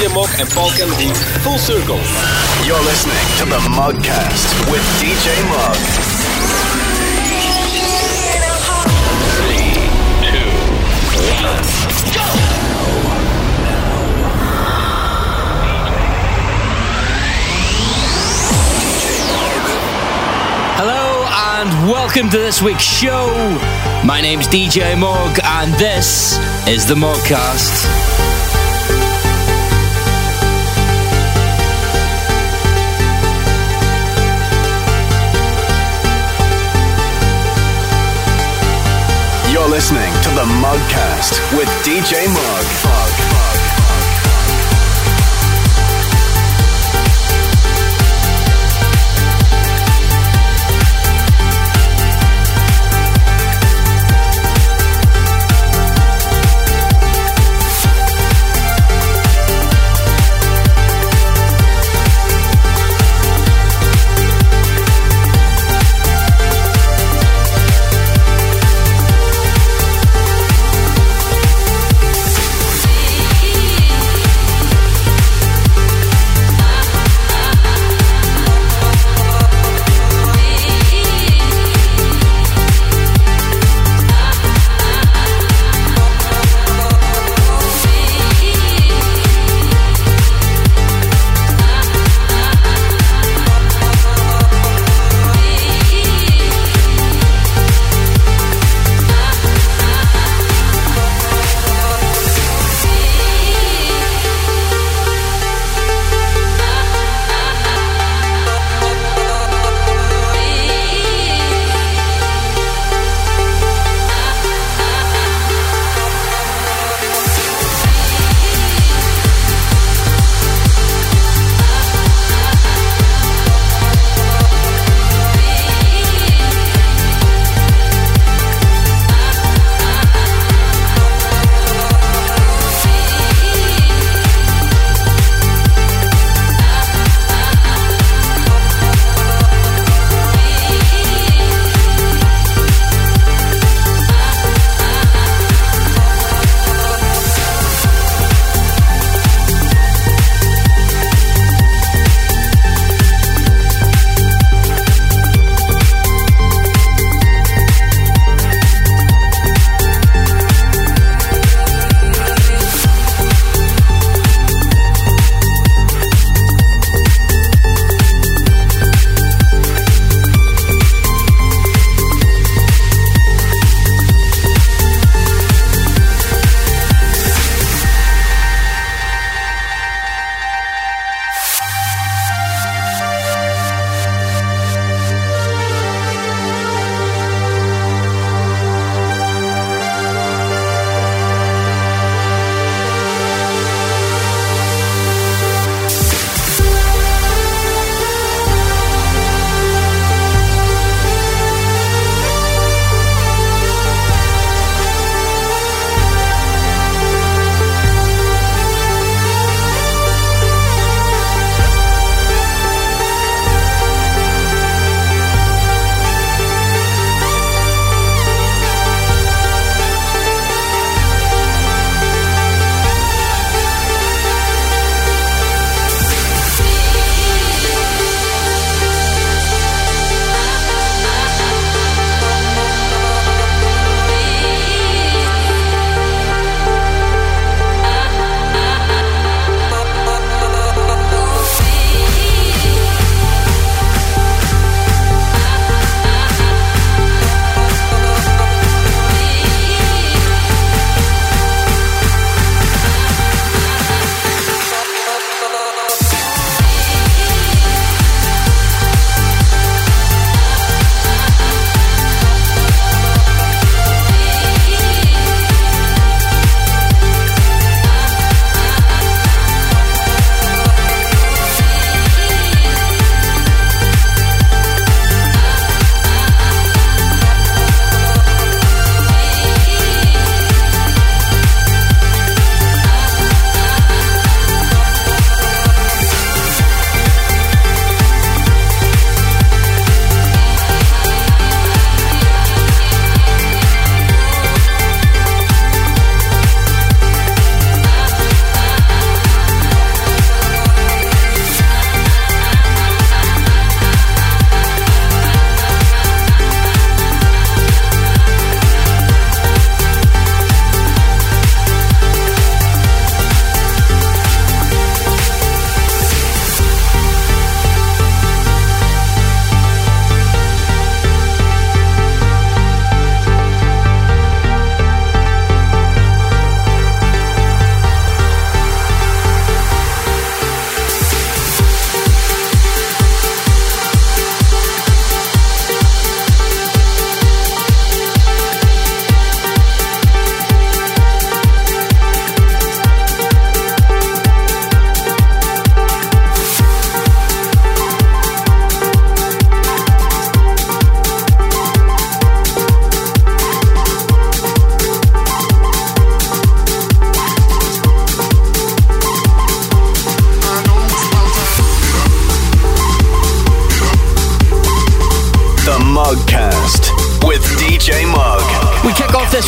DJ Mog and Paul Kennedy. Full circle. You're listening to the Mugcast with DJ Mug. Three, two, one, go! Hello and welcome to this week's show. My name's DJ Mog and this is the Mogcast. Listening to the Mugcast with DJ Mug.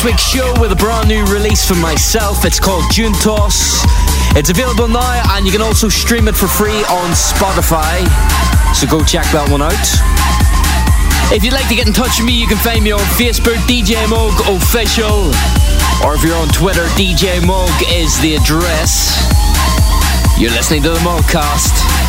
This week's show with a brand new release from myself. It's called Juntos. It's available now and you can also stream it for free on Spotify. So go check that one out. If you'd like to get in touch with me, you can find me on Facebook, DJ Mug Official. Or if you're on Twitter, DJ Mug is the address. You're listening to the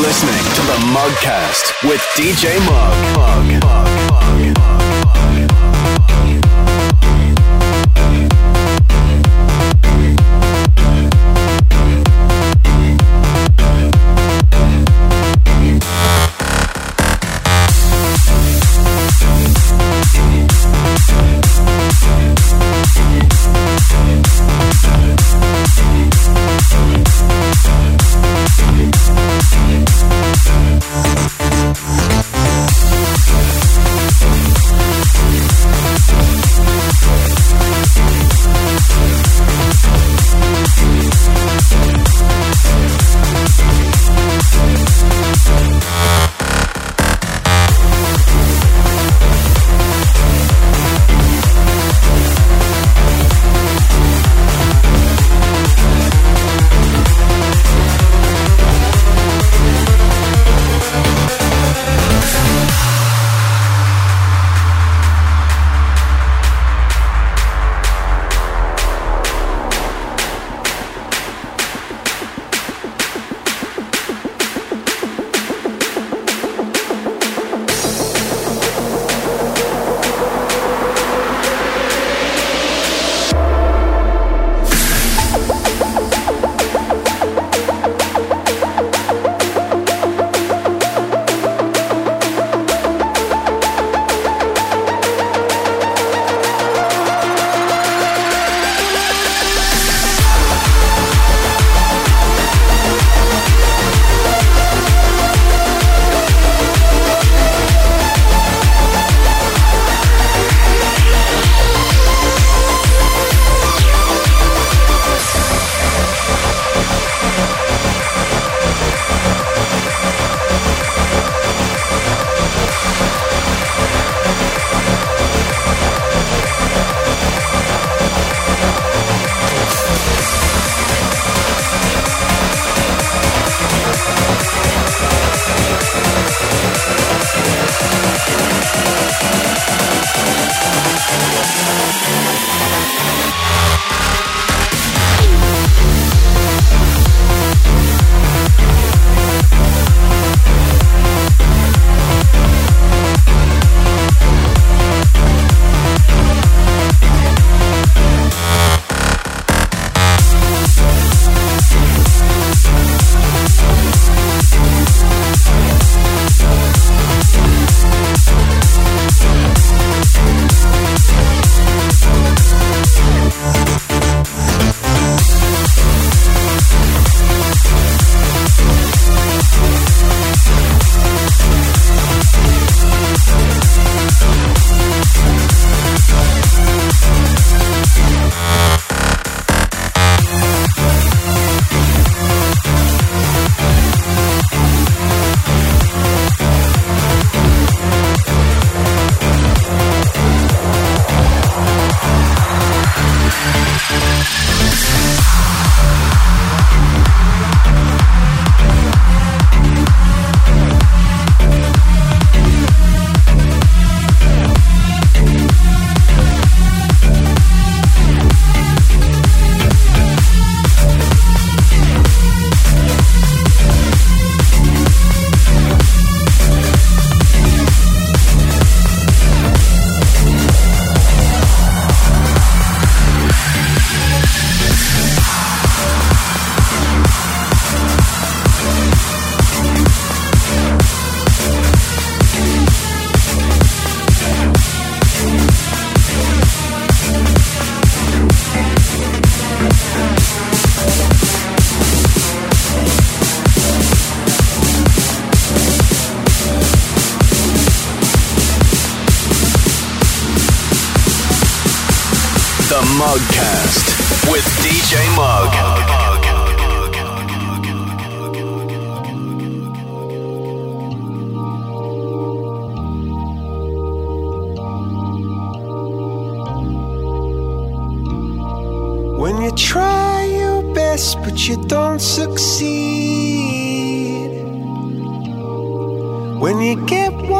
Mugcast. listening to the Mugcast with DJ Mug. Mug. Mug. Mug.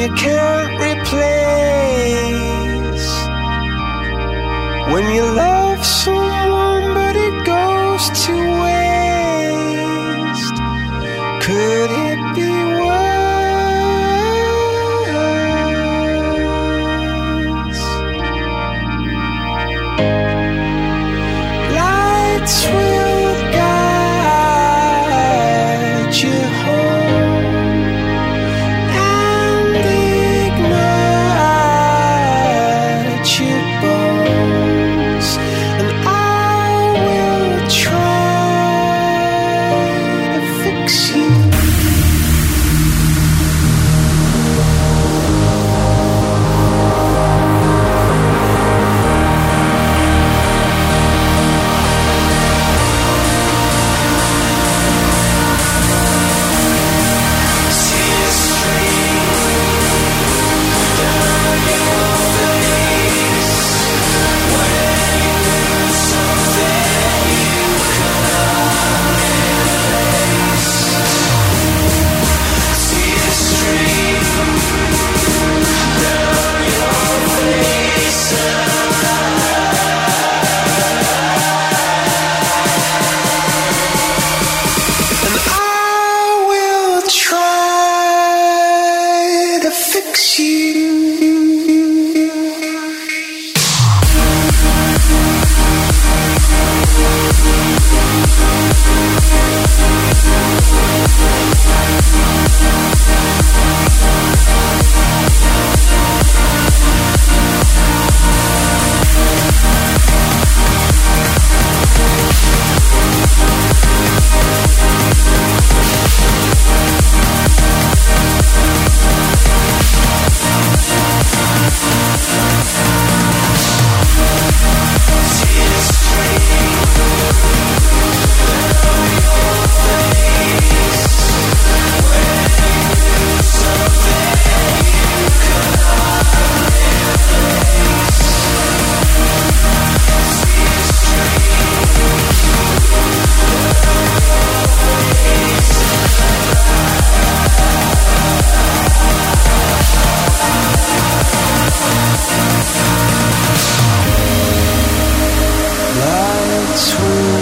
you can't replace. When you love sweet.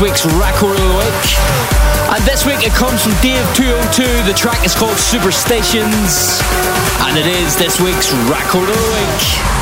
This week's record of the week. And this week it comes from Dave202. The track is called Superstations. And it is this week's record of the week.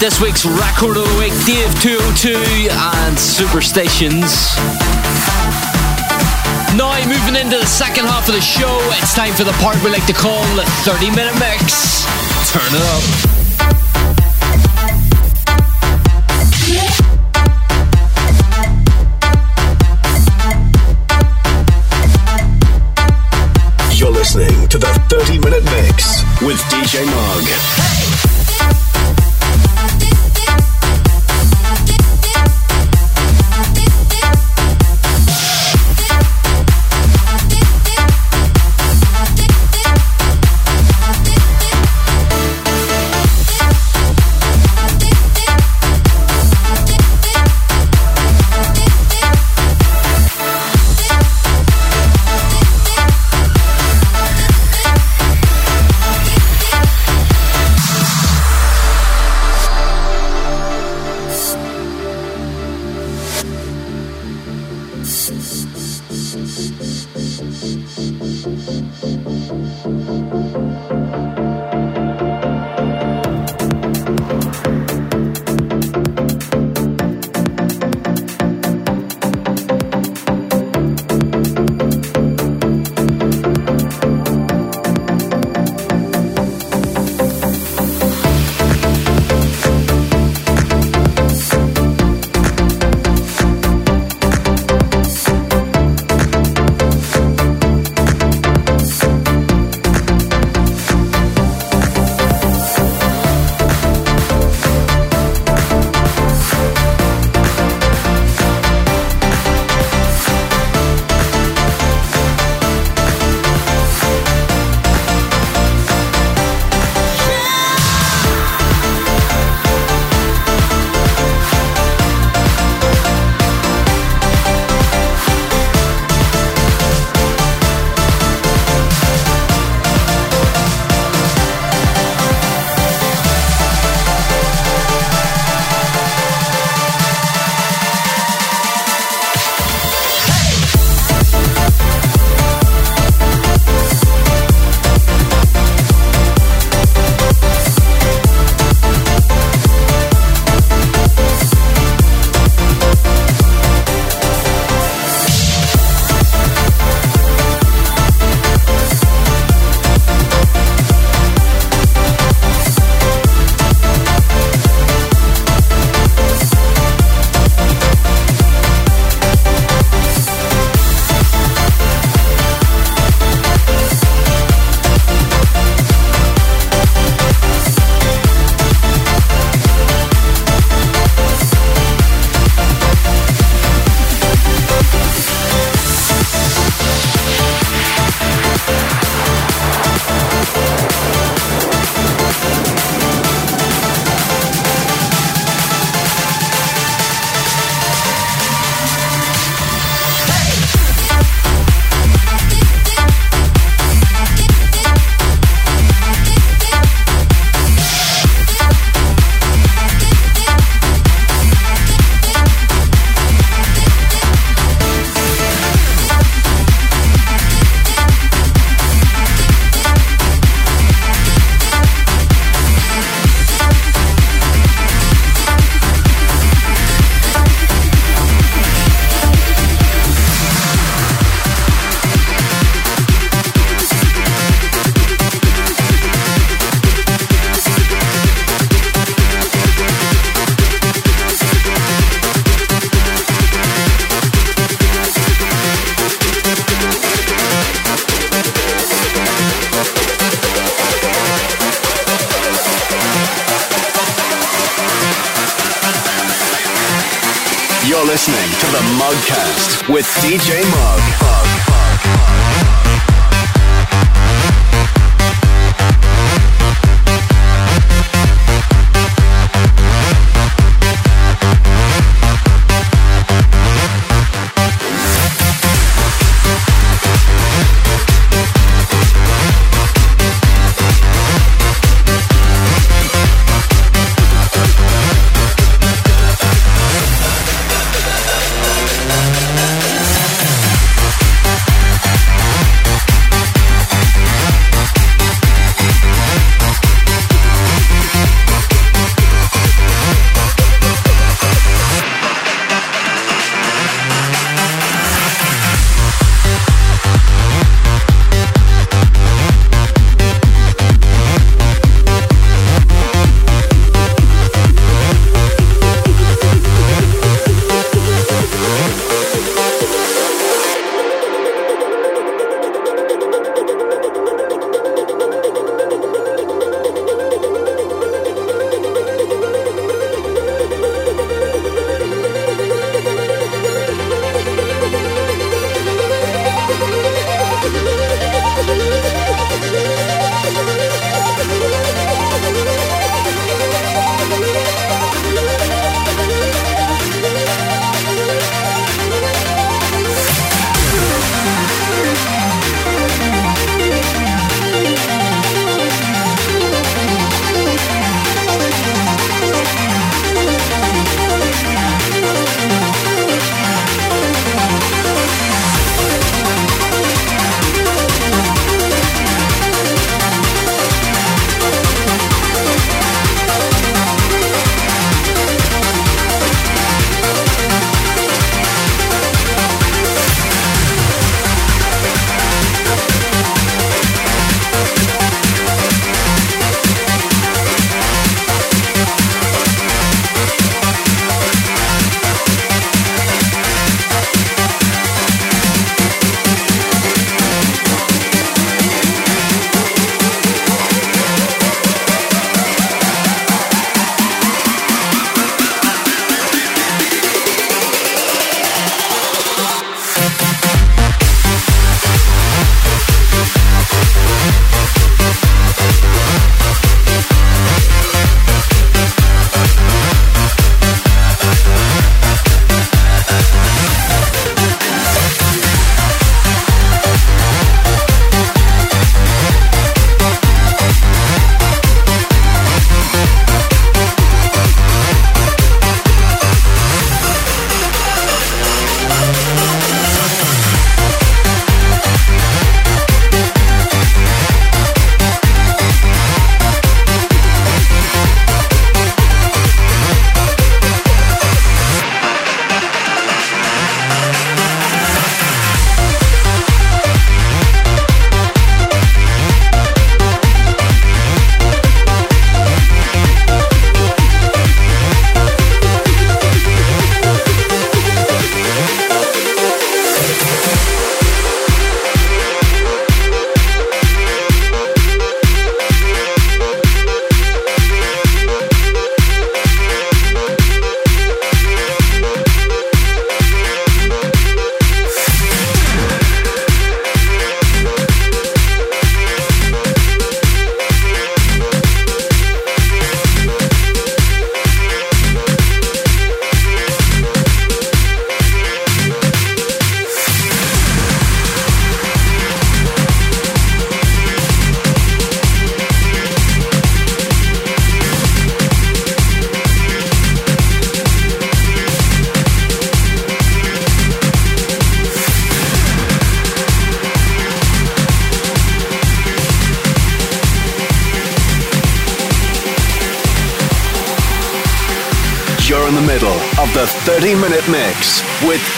This week's record of the week, Dave 202 and Superstations. Now, moving into the second half of the show, it's time for the part we like to call the 30 minute mix. Turn it up. You're listening to the 30 Minute Mix with DJ Mug.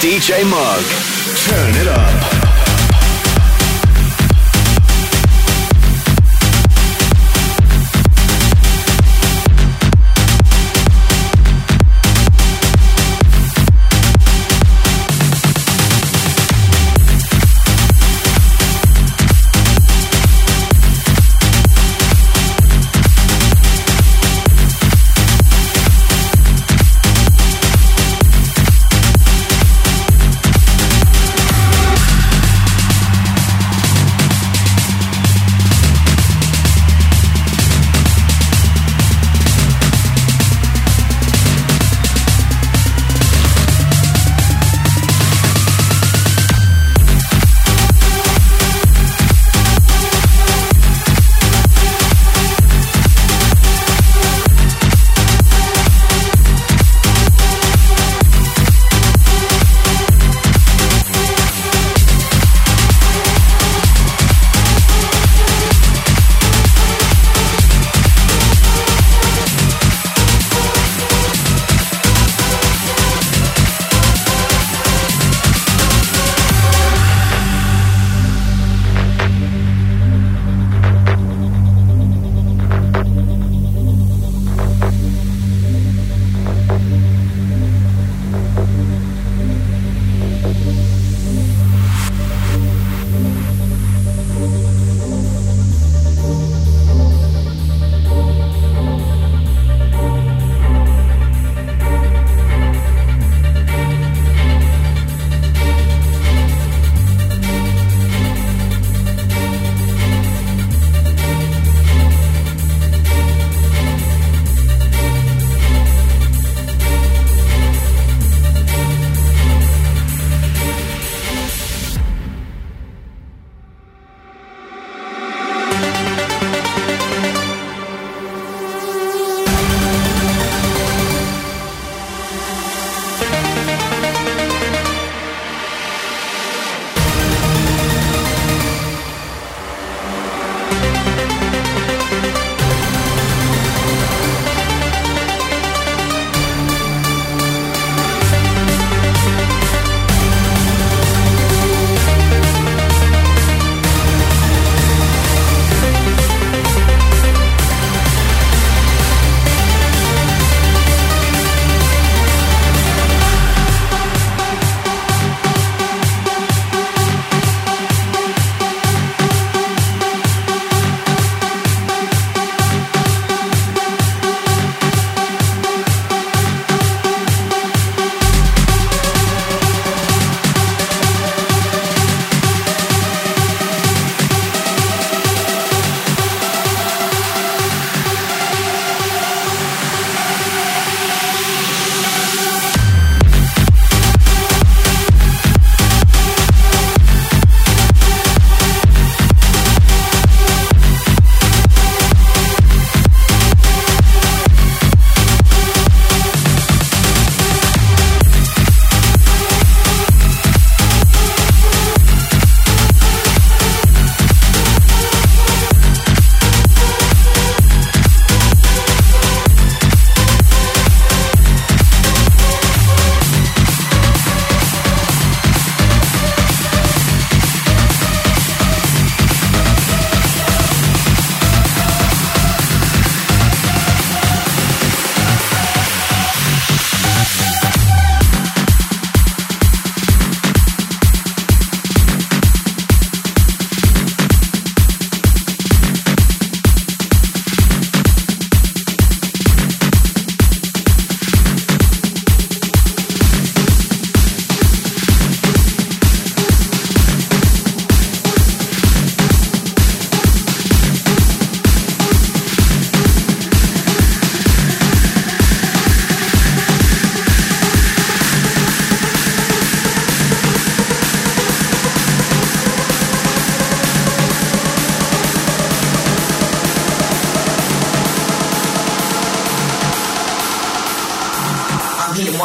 DJ Mug.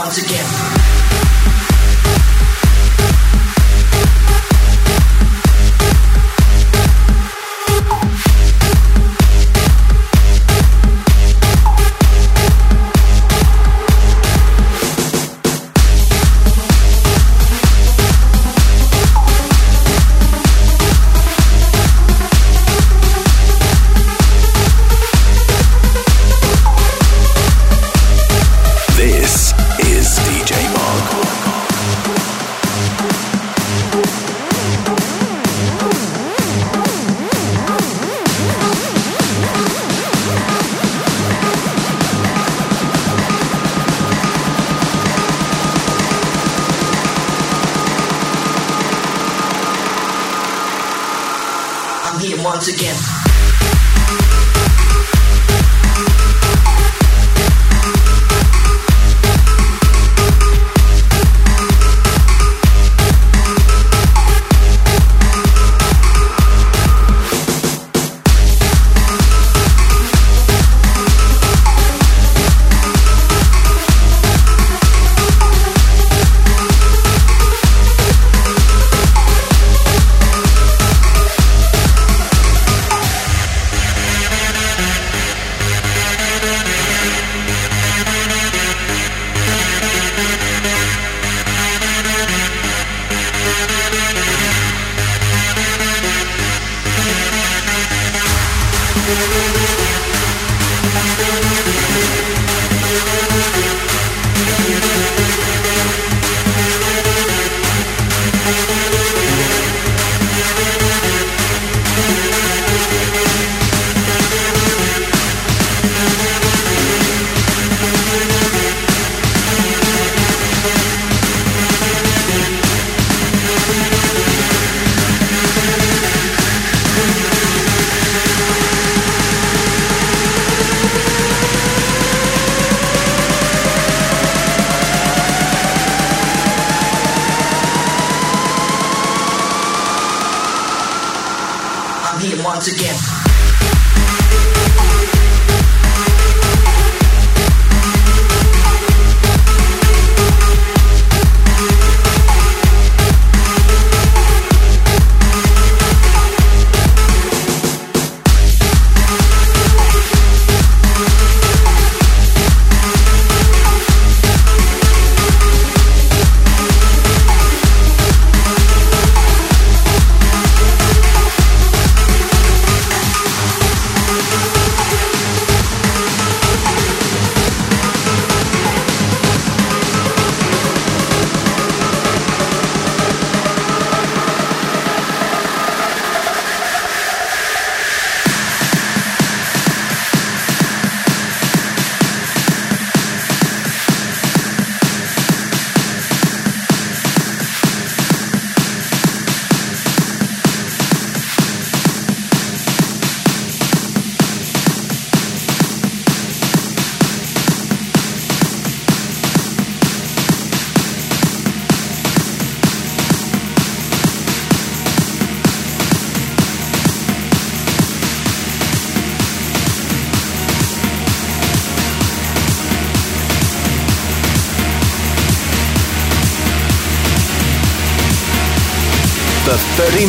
once again.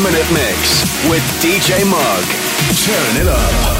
Minute Mix with DJ Mug. Turn it up.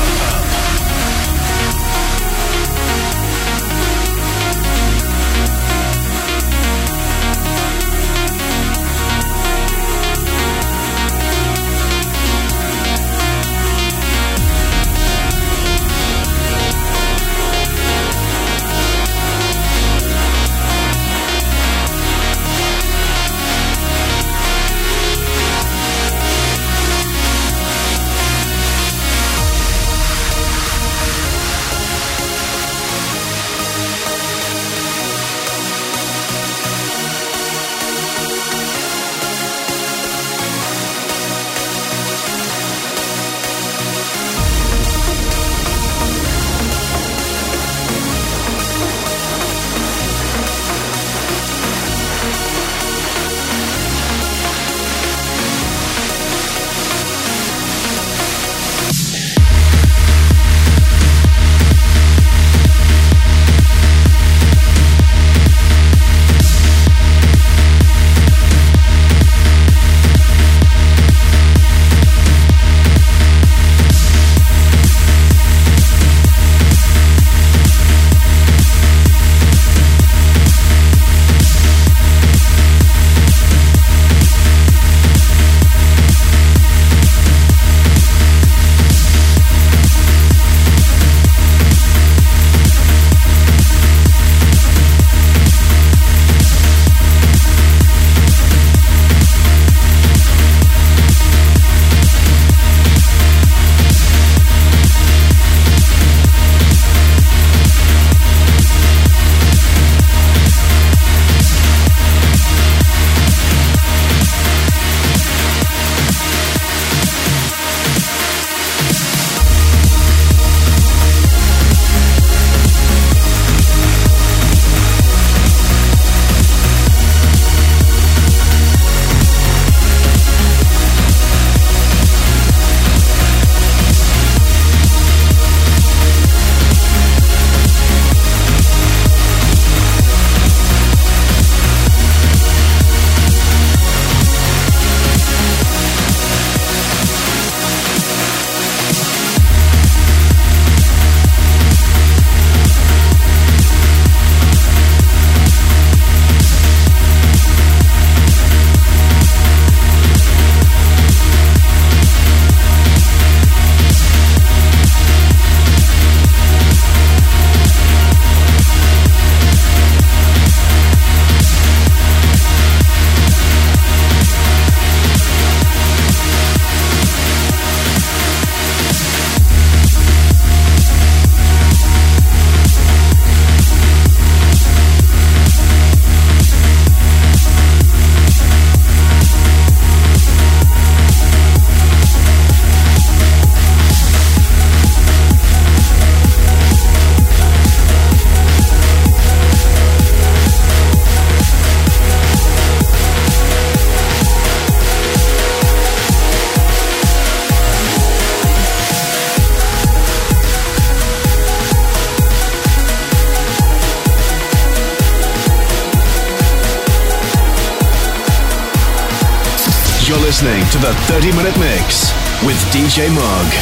The 30 Minute Mix with DJ Mug.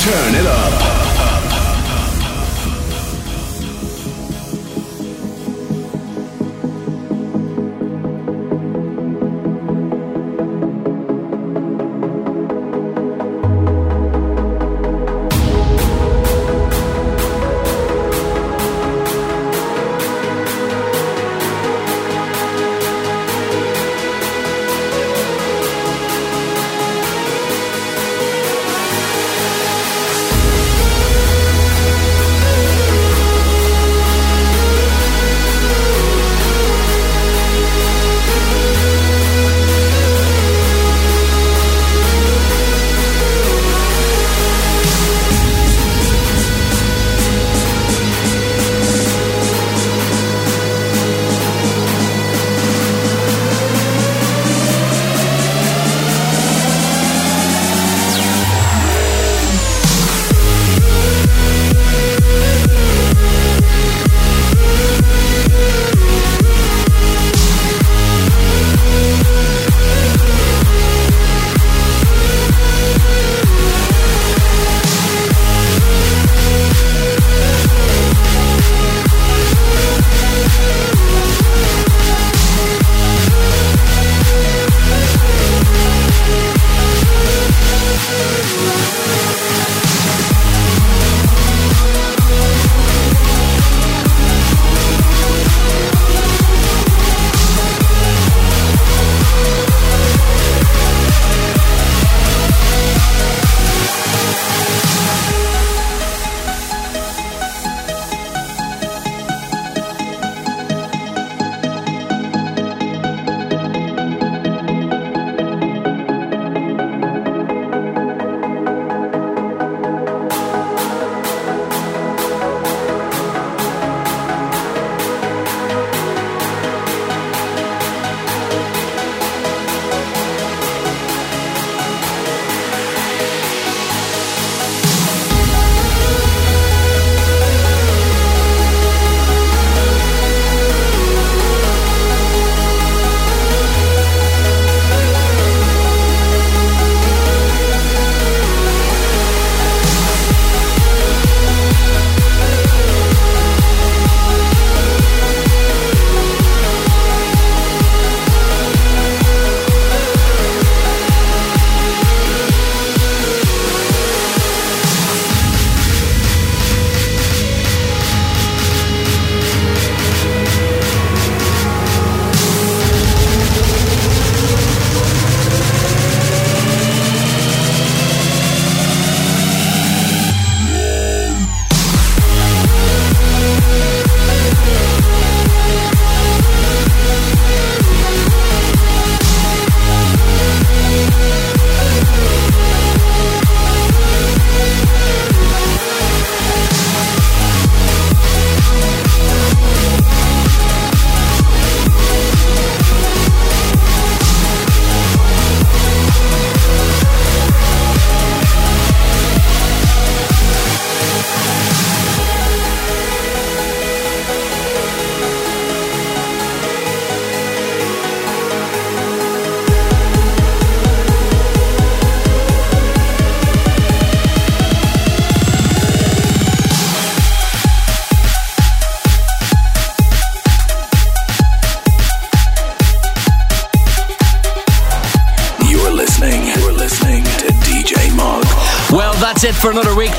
Turn it up.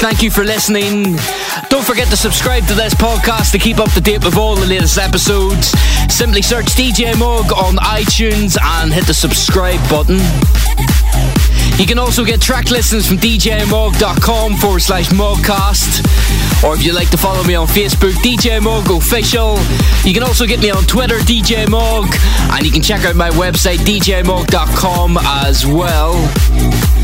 Thank you for listening. Don't forget to subscribe to this podcast to keep up to date with all the latest episodes. Simply search DJ Mug on iTunes and hit the subscribe button. You can also get track listings from djmog.com forward slash mugcast. Or if you'd like to follow me on Facebook, DJ Mug Official. You can also get me on Twitter, DJ Mug. And you can check out my website, djmog.com as well.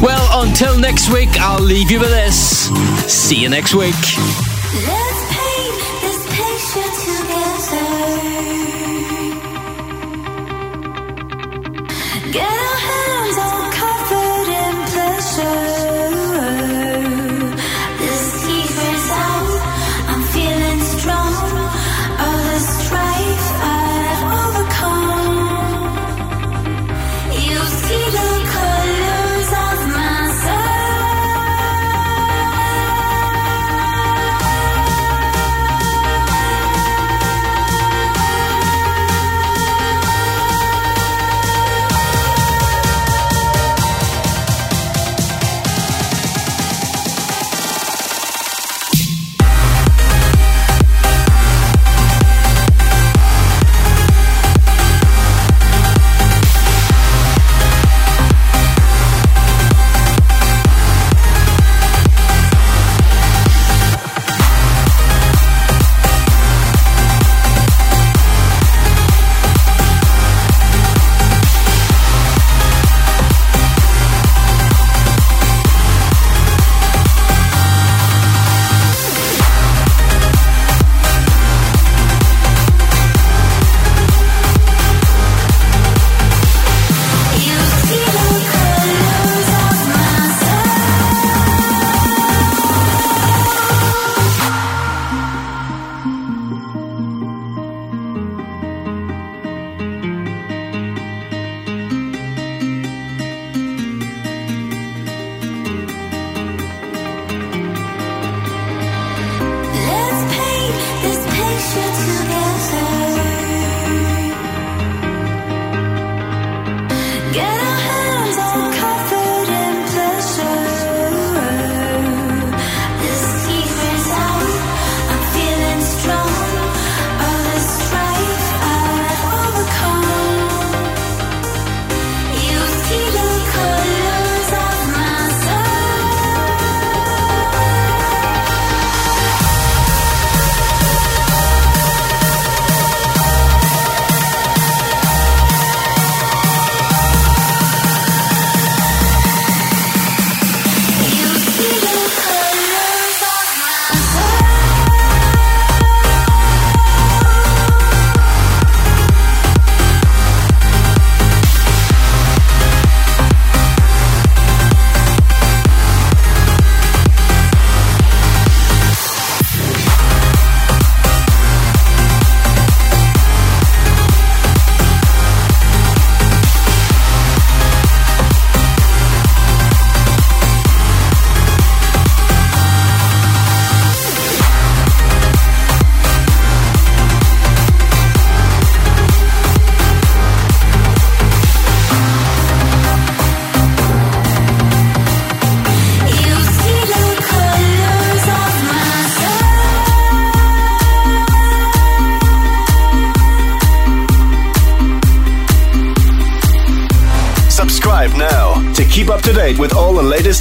Well, until next week, I'll leave you with this. See you next week.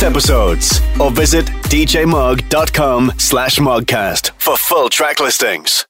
Latest episodes or visit djmug.com slash mugcast for full track listings.